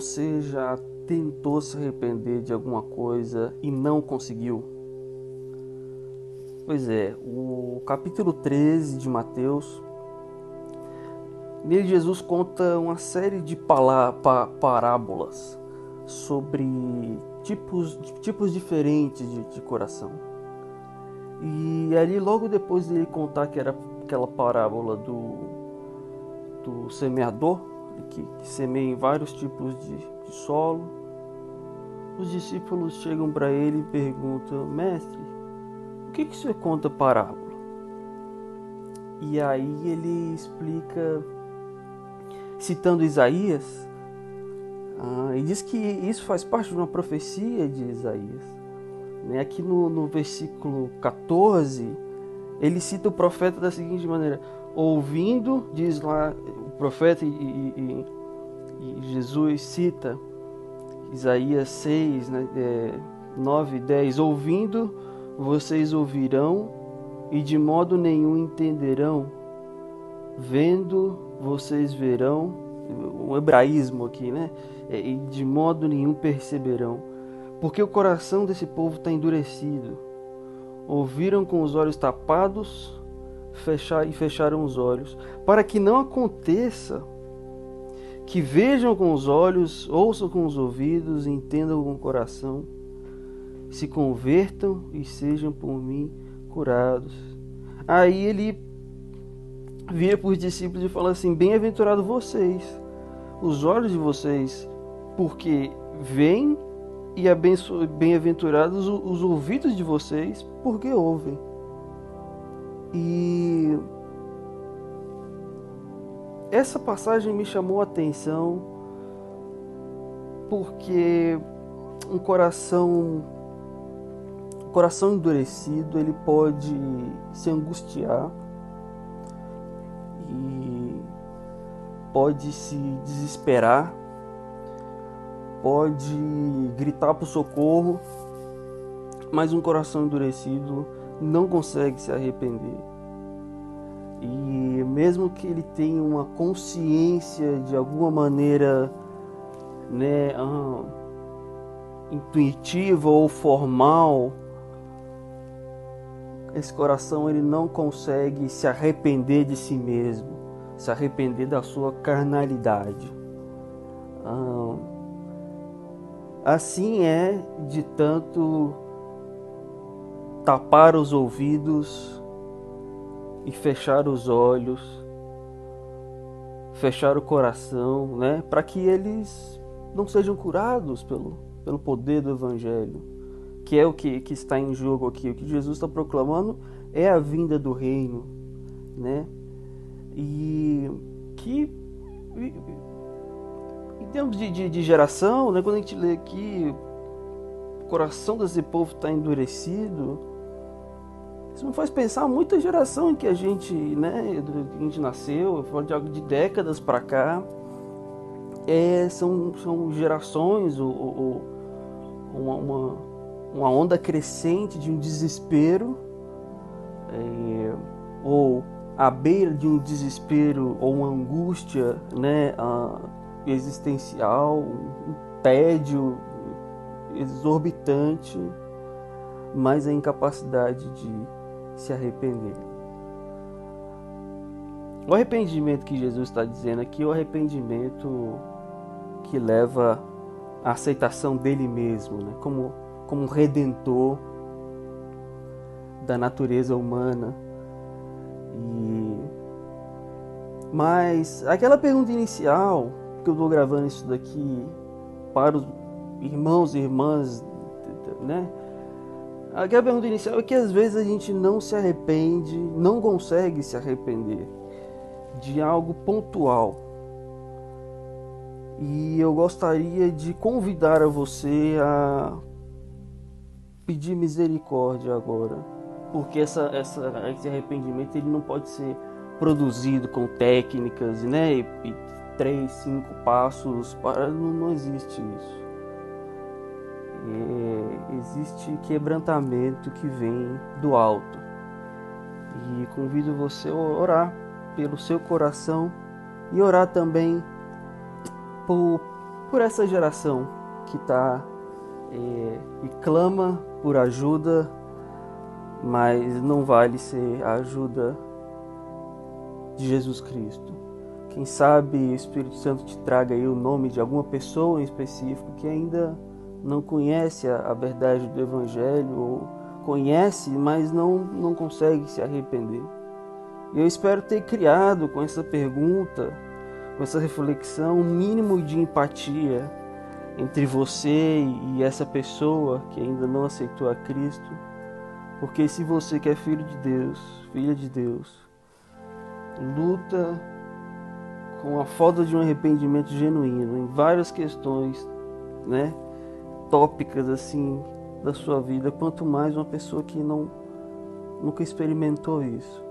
você já tentou se arrepender de alguma coisa e não conseguiu? Pois é, o capítulo 13 de Mateus, nele Jesus conta uma série de parábolas sobre tipos, tipos diferentes de, de coração. E ali, logo depois de ele contar que era aquela parábola do, do semeador, que, que semeia em vários tipos de, de solo, os discípulos chegam para ele e perguntam: Mestre, o que, que você conta parábola? E aí ele explica, citando Isaías, ah, e diz que isso faz parte de uma profecia de Isaías. Né? Aqui no, no versículo 14, ele cita o profeta da seguinte maneira: ouvindo, diz lá profeta e, e, e Jesus cita Isaías 6, né, é, 9 e 10: ouvindo, vocês ouvirão e de modo nenhum entenderão, vendo, vocês verão. O hebraísmo aqui, né? É, e de modo nenhum perceberão, porque o coração desse povo está endurecido. Ouviram com os olhos tapados fechar, e fecharam os olhos, para que não aconteça que vejam com os olhos, ouçam com os ouvidos, entendam com o coração, se convertam e sejam por mim curados. Aí ele vira para os discípulos e fala assim: Bem-aventurado vocês, os olhos de vocês porque veem e bem-aventurados os ouvidos de vocês, porque ouvem. E essa passagem me chamou a atenção porque um coração um coração endurecido ele pode se angustiar e pode se desesperar pode gritar por socorro, mas um coração endurecido não consegue se arrepender. E mesmo que ele tenha uma consciência de alguma maneira né, intuitiva ou formal, esse coração ele não consegue se arrepender de si mesmo, se arrepender da sua carnalidade. Assim é de tanto tapar os ouvidos e fechar os olhos, fechar o coração, né, para que eles não sejam curados pelo, pelo poder do Evangelho, que é o que, que está em jogo aqui. O que Jesus está proclamando é a vinda do reino, né, e que em termos de, de, de geração, né, quando a gente lê aqui, o coração desse povo está endurecido, isso me faz pensar muita geração em que a gente, né, a gente nasceu, falo de algo de décadas para cá, é, são, são gerações ou uma, uma, uma, onda crescente de um desespero, é, ou à beira de um desespero ou uma angústia, né, existencial, um tédio exorbitante, mas a incapacidade de se arrepender. O arrependimento que Jesus está dizendo aqui é o arrependimento que leva à aceitação dele mesmo, né? como, como redentor da natureza humana. E... Mas aquela pergunta inicial que eu estou gravando isso daqui para os irmãos e irmãs, né? Aquela pergunta inicial é que às vezes a gente não se arrepende, não consegue se arrepender de algo pontual. E eu gostaria de convidar a você a pedir misericórdia agora, porque essa, essa, esse arrependimento ele não pode ser produzido com técnicas, né? E, e três, cinco passos para não, não existe isso. É, existe quebrantamento que vem do alto. E convido você a orar pelo seu coração e orar também por, por essa geração que está é, e clama por ajuda, mas não vale ser a ajuda de Jesus Cristo. Quem sabe o Espírito Santo te traga aí o nome de alguma pessoa em específico que ainda não conhece a, verdade do Evangelho ou conhece, mas não, não consegue se arrepender. Eu espero ter criado com essa pergunta, com essa reflexão, um mínimo de empatia entre você e essa pessoa que ainda não aceitou a Cristo. Porque se você que é filho de Deus, filha de Deus, luta com a falta de um arrependimento genuíno em várias questões, né, tópicas assim da sua vida, quanto mais uma pessoa que não nunca experimentou isso.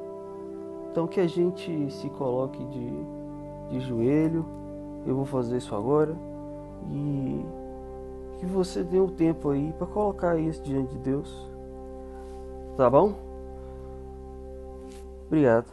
Então que a gente se coloque de, de joelho, eu vou fazer isso agora, e que você dê um tempo aí para colocar isso diante de Deus. Tá bom? Obrigado.